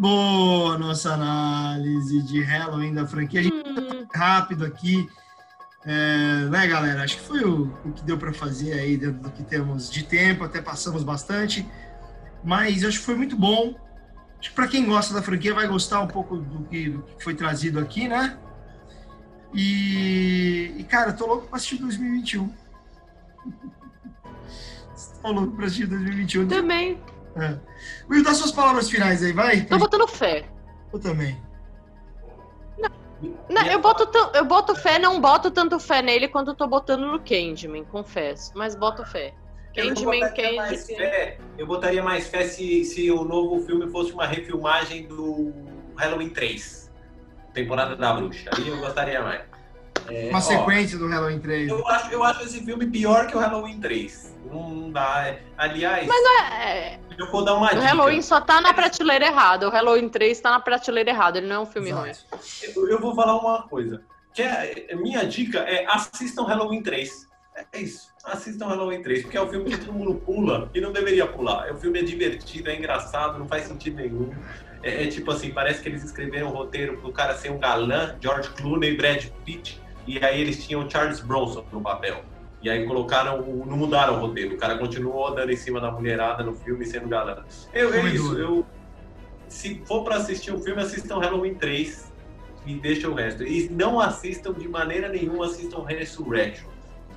boa nossa análise de Halloween da franquia. A gente hum. rápido aqui. É, né, galera? Acho que foi o, o que deu para fazer aí dentro do que temos de tempo, até passamos bastante. Mas acho que foi muito bom. Acho que para quem gosta da franquia vai gostar um pouco do que, do que foi trazido aqui, né? E, e cara, tô louco para assistir 2021. tô louco para assistir 2021. Também. É. Will, dá suas palavras finais aí, vai. Tô botando fé. Eu também. Não, eu, boto, eu boto fé, não boto tanto fé nele quanto eu tô botando no Candyman, confesso. Mas boto fé. Candyman, eu Candyman. Mais fé, eu botaria mais fé se, se o novo filme fosse uma refilmagem do Halloween 3, temporada da bruxa. Aí eu gostaria mais. É, uma sequência ó, do Halloween 3. Eu acho, eu acho esse filme pior que o Halloween 3. Não dá. É, aliás. Mas é. Eu vou dar uma o dica. O Halloween só tá na prateleira errada. O Halloween 3 tá na prateleira errada. Ele não é um filme Exato. ruim. Eu, eu, vou falar uma coisa. Que é, minha dica é assistam Halloween 3. É isso. Assistam Halloween 3, porque é o filme que todo mundo pula e não deveria pular. O filme é divertido, é engraçado, não faz sentido nenhum. É, é tipo assim, parece que eles escreveram um roteiro pro cara ser um galã, George Clooney, Brad Pitt, e aí eles tinham Charles Bronson no papel. E aí colocaram, não mudaram o roteiro. O cara continuou dando em cima da mulherada no filme sendo galã. Eu, é isso, eu. Se for para assistir um filme, assistam Halloween 3 e deixa o resto. E não assistam de maneira nenhuma, assistam Resurrection.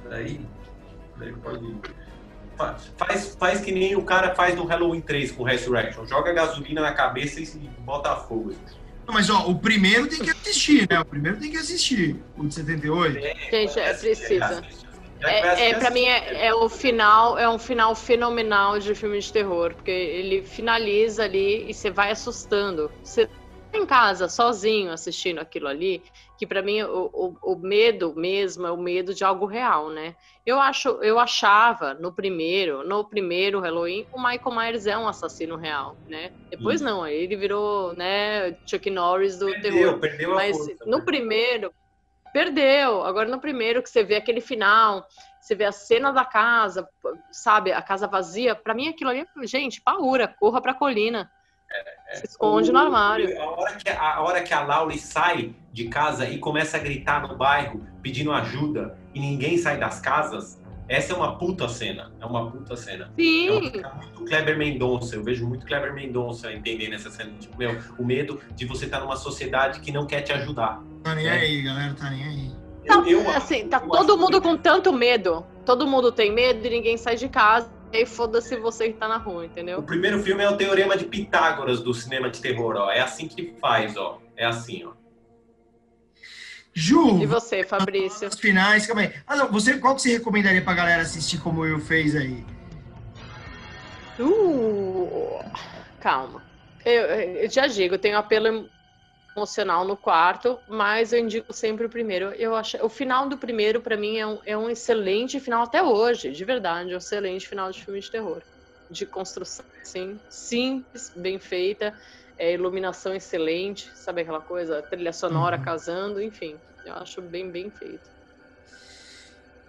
Daí, daí pode. Faz, faz que nem o cara faz no Halloween 3 com Resurrection. Joga gasolina na cabeça e bota fogo. Não, mas ó, o primeiro tem que assistir, né? O primeiro tem que assistir. O de 78. Gente, é preciso. É, é para mim é, é, o final, é um final fenomenal de filme de terror, porque ele finaliza ali e você vai assustando. Você em casa sozinho assistindo aquilo ali, que para mim o, o, o, medo mesmo é o medo de algo real, né? Eu acho, eu achava no primeiro, no primeiro Halloween, o Michael Myers é um assassino real, né? Depois hum. não, ele virou, né, Chuck Norris do perdeu, terror. Perdeu Mas força, no né? primeiro, perdeu. Agora no primeiro que você vê aquele final, você vê a cena da casa, sabe, a casa vazia, para mim aquilo ali, gente, paura, corra pra colina. É. Se esconde o, no armário. A hora, que, a hora que a sai de casa e começa a gritar no bairro pedindo ajuda e ninguém sai das casas, essa é uma puta cena. É uma puta cena. Sim. É uma, muito Kleber Mendonça. Eu vejo muito Kleber Mendonça entendendo essa cena. Tipo, meu, o medo de você estar numa sociedade que não quer te ajudar. Tá nem né? aí, galera. Tá nem aí. Tá, eu, assim, tá todo mundo com tanto medo. Todo mundo tem medo e ninguém sai de casa. E aí foda-se você que tá na rua, entendeu? O primeiro filme é o Teorema de Pitágoras do cinema de terror, ó. É assim que faz, ó. É assim, ó. Ju! E você, Fabrício? Os finais, calma aí. Ah, não, você, qual que você recomendaria pra galera assistir como eu fez aí? Uh, calma. Eu, eu já digo, eu tenho apelo emocional no quarto, mas eu indico sempre o primeiro. Eu acho, o final do primeiro, para mim, é um, é um excelente final até hoje, de verdade, um excelente final de filme de terror. De construção, assim, simples, bem feita é, iluminação excelente, sabe aquela coisa, trilha sonora uhum. casando, enfim, eu acho bem, bem feito.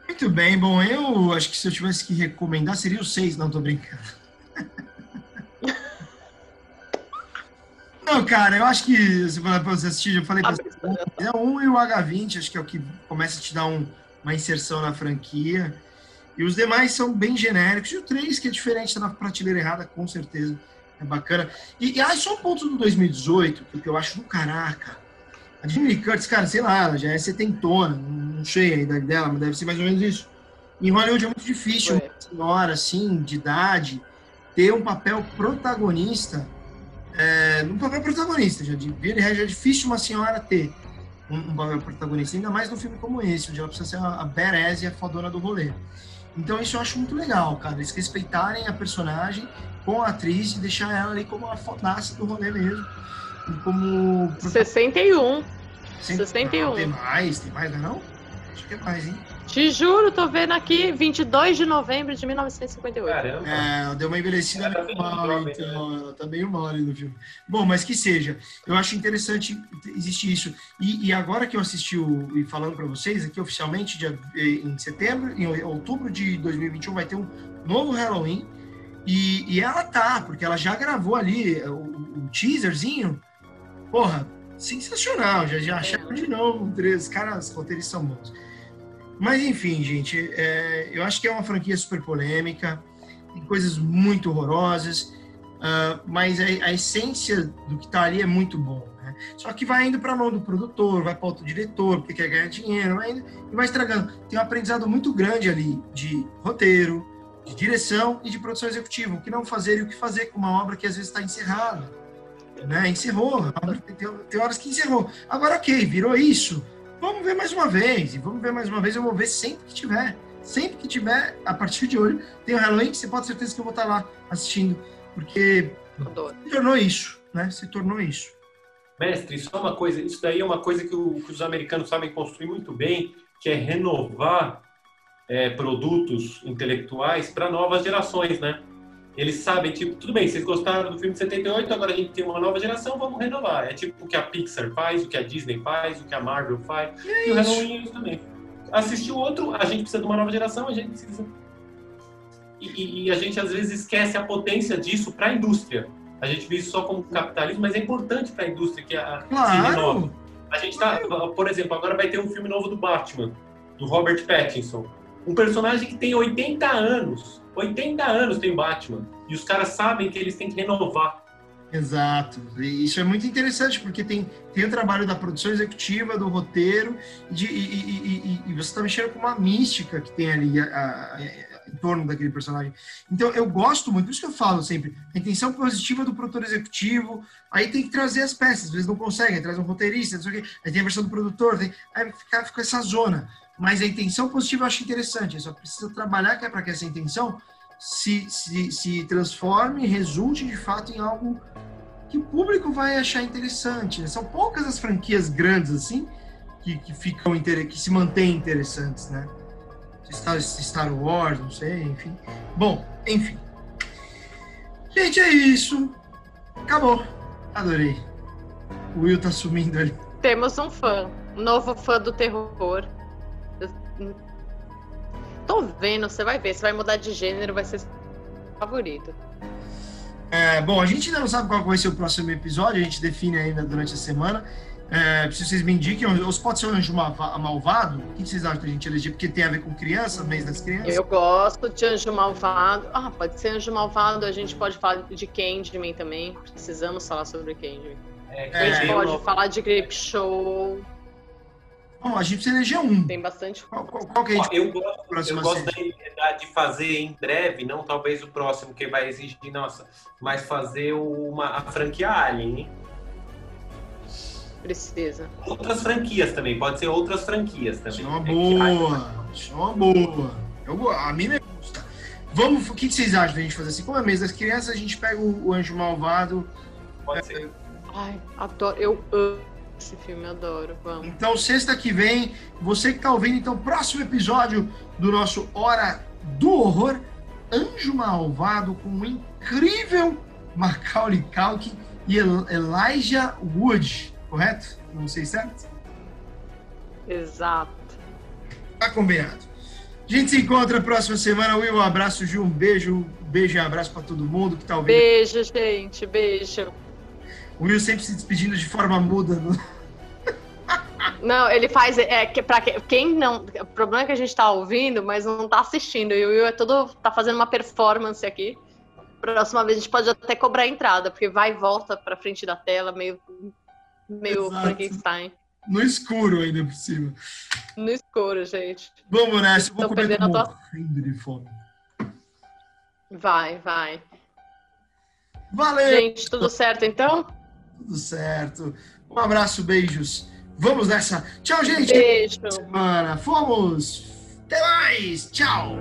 Muito bem, bom, eu acho que se eu tivesse que recomendar seria o 6, não tô brincando. Não, cara, eu acho que se for pra você assistir, eu falei pra você, é um e o H20, acho que é o que começa a te dar um, uma inserção na franquia. E os demais são bem genéricos. E o 3, que é diferente, tá na prateleira errada, com certeza. É bacana. E, e ah, só um ponto do 2018, que eu acho do caraca. A Jamie Curtis, cara, sei lá, ela já é setentona, não sei a idade dela, mas deve ser mais ou menos isso. Em Hollywood é muito difícil, uma senhora assim, de idade, ter um papel protagonista. É, um papel protagonista, já, vira já é difícil uma senhora ter um, um, papel protagonista, ainda mais num filme como esse, onde ela precisa ser a, a badass e a fodona do rolê. Então isso eu acho muito legal, cara, eles respeitarem a personagem com a atriz e deixar ela ali como a fodaça do rolê mesmo. E como. 61. 61. Não, tem mais, tem mais, não é não? Acho que é mais, hein? Te juro, tô vendo aqui 22 de novembro de 1958. Caramba. É, deu uma envelhecida meio mal, então. Ela tá meio mal ali no filme. Bom, mas que seja. Eu acho interessante existe isso. E, e agora que eu assisti o, e falando para vocês aqui oficialmente, dia, em setembro, em outubro de 2021, vai ter um novo Halloween E, e ela tá, porque ela já gravou ali o, o teaserzinho. Porra, sensacional. Já, já acharam de novo. Três caras roteiristas são bons. Mas enfim, gente, é, eu acho que é uma franquia super polêmica, tem coisas muito horrorosas, uh, mas a, a, essência do que está ali é muito bom. Né? Só que vai indo para a mão do produtor, vai para outro diretor, porque quer ganhar dinheiro, vai indo, e vai estragando. Tem um aprendizado muito grande ali de roteiro, de direção e de produção executiva. O que não fazer e o que fazer com uma obra que às vezes está encerrada. Né? Encerrou, tem, horas que encerrou. Agora, ok, virou isso vamos ver mais uma vez, e vamos ver mais uma vez, eu vou ver sempre que tiver. Sempre que tiver, a partir de hoje, tem o Halloween, você pode ter certeza que eu vou estar lá assistindo, porque se tornou isso, né? Se tornou isso. Mestre, só uma coisa, isso daí é uma coisa que, o, que os americanos sabem construir muito bem, que é renovar é, produtos intelectuais para novas gerações, né? Eles sabem, tipo, tudo bem, vocês gostaram do filme de 78, agora a gente tem uma nova geração, vamos renovar. É tipo o que a Pixar faz, o que a Disney faz, o que a Marvel faz. É e o Halloween é também. Assistiu outro, a gente precisa de uma nova geração, a gente precisa. E, e a gente às vezes esquece a potência disso para a indústria. A gente vê isso só como capitalismo, mas é importante para a indústria que a, claro. se renova. A gente tá, por exemplo, agora vai ter um filme novo do Batman, do Robert Pattinson. Um personagem que tem 80 anos 80 anos tem Batman. E os caras sabem que eles têm que renovar. Exato. E isso é muito interessante, porque tem, tem o trabalho da produção executiva, do roteiro, de, e, e, e, você está mexendo com uma mística que tem ali a, a, a, em torno daquele personagem. Então, eu gosto muito, por isso que eu falo sempre, a intenção positiva do produtor executivo, aí tem que trazer as peças, às vezes não consegue, traz um roteirista, não sei o quê, aí tem a versão do produtor, tem, aí fica, fica essa zona. Mas a intenção positiva eu acho interessante, só precisa trabalhar é para que essa intenção se, se, se transforme, resulte de fato em algo que o público vai achar interessante. Né? São poucas as franquias grandes assim que, que ficam que se mantêm interessantes, né? Star, Star Wars, não sei, enfim. Bom, enfim. Gente, é isso. Acabou. Adorei. O Will tá sumindo ali. Temos um fã. Um novo fã do terror. Tô vendo, você vai ver, você vai mudar de gênero, vai ser favorito. É, bom, a gente ainda não sabe qual vai ser o próximo episódio, a gente define ainda durante a semana. É, se vocês me indiquem, ou pode ser um anjo malvado, o que vocês acham da gente eleger? Porque tem a ver com criança, mês das crianças? Eu gosto de anjo malvado. Ah, pode ser anjo malvado, a gente pode falar de Candyman também. Precisamos falar sobre Candyman. É, a gente pode falar de Grip Show. Bom, a gente precisa eleger um. Tem bastante. Qual, qual, qual que é a gente... Eu gosto, eu gosto da, de fazer em breve, não talvez o próximo que vai exigir, nossa, mas fazer uma, a franquia Alien, hein? Precisa. Outras franquias também, pode ser outras franquias também. Isso é uma boa, isso é uma boa. Eu, a mim me gusta. Vamos, o que vocês acham da gente fazer assim? Como é mês das crianças, a gente pega o, o Anjo Malvado. Pode é, ser. Ai, adoro, eu amo esse filme, adoro. Vamos. Então, sexta que vem, você que está ouvindo, então, próximo episódio do nosso Hora do Horror, Anjo Malvado, com o incrível Macaulay Culkin e Elijah Wood, correto? Não sei certo? Exato. Tá combinado. A gente se encontra próxima semana. Will, um abraço, Ju, um beijo. Beijo e abraço para todo mundo que tá ouvindo. Beijo, gente. Beijo. O Will sempre se despedindo de forma muda. No... Não, ele faz. É, que, pra quem não. O problema é que a gente tá ouvindo, mas não tá assistindo. E o Will é todo. tá fazendo uma performance aqui. Próxima vez a gente pode até cobrar a entrada, porque vai e volta pra frente da tela, meio. meio Frankenstein. No escuro ainda por cima. No escuro, gente. Vamos nessa, eu vou comer perdendo a de fome. Vai, vai. Valeu! Gente, tudo certo então? Tudo certo. Um abraço, beijos. Vamos nessa. Tchau, gente. Beijo. Semana. Fomos. Até mais. Tchau.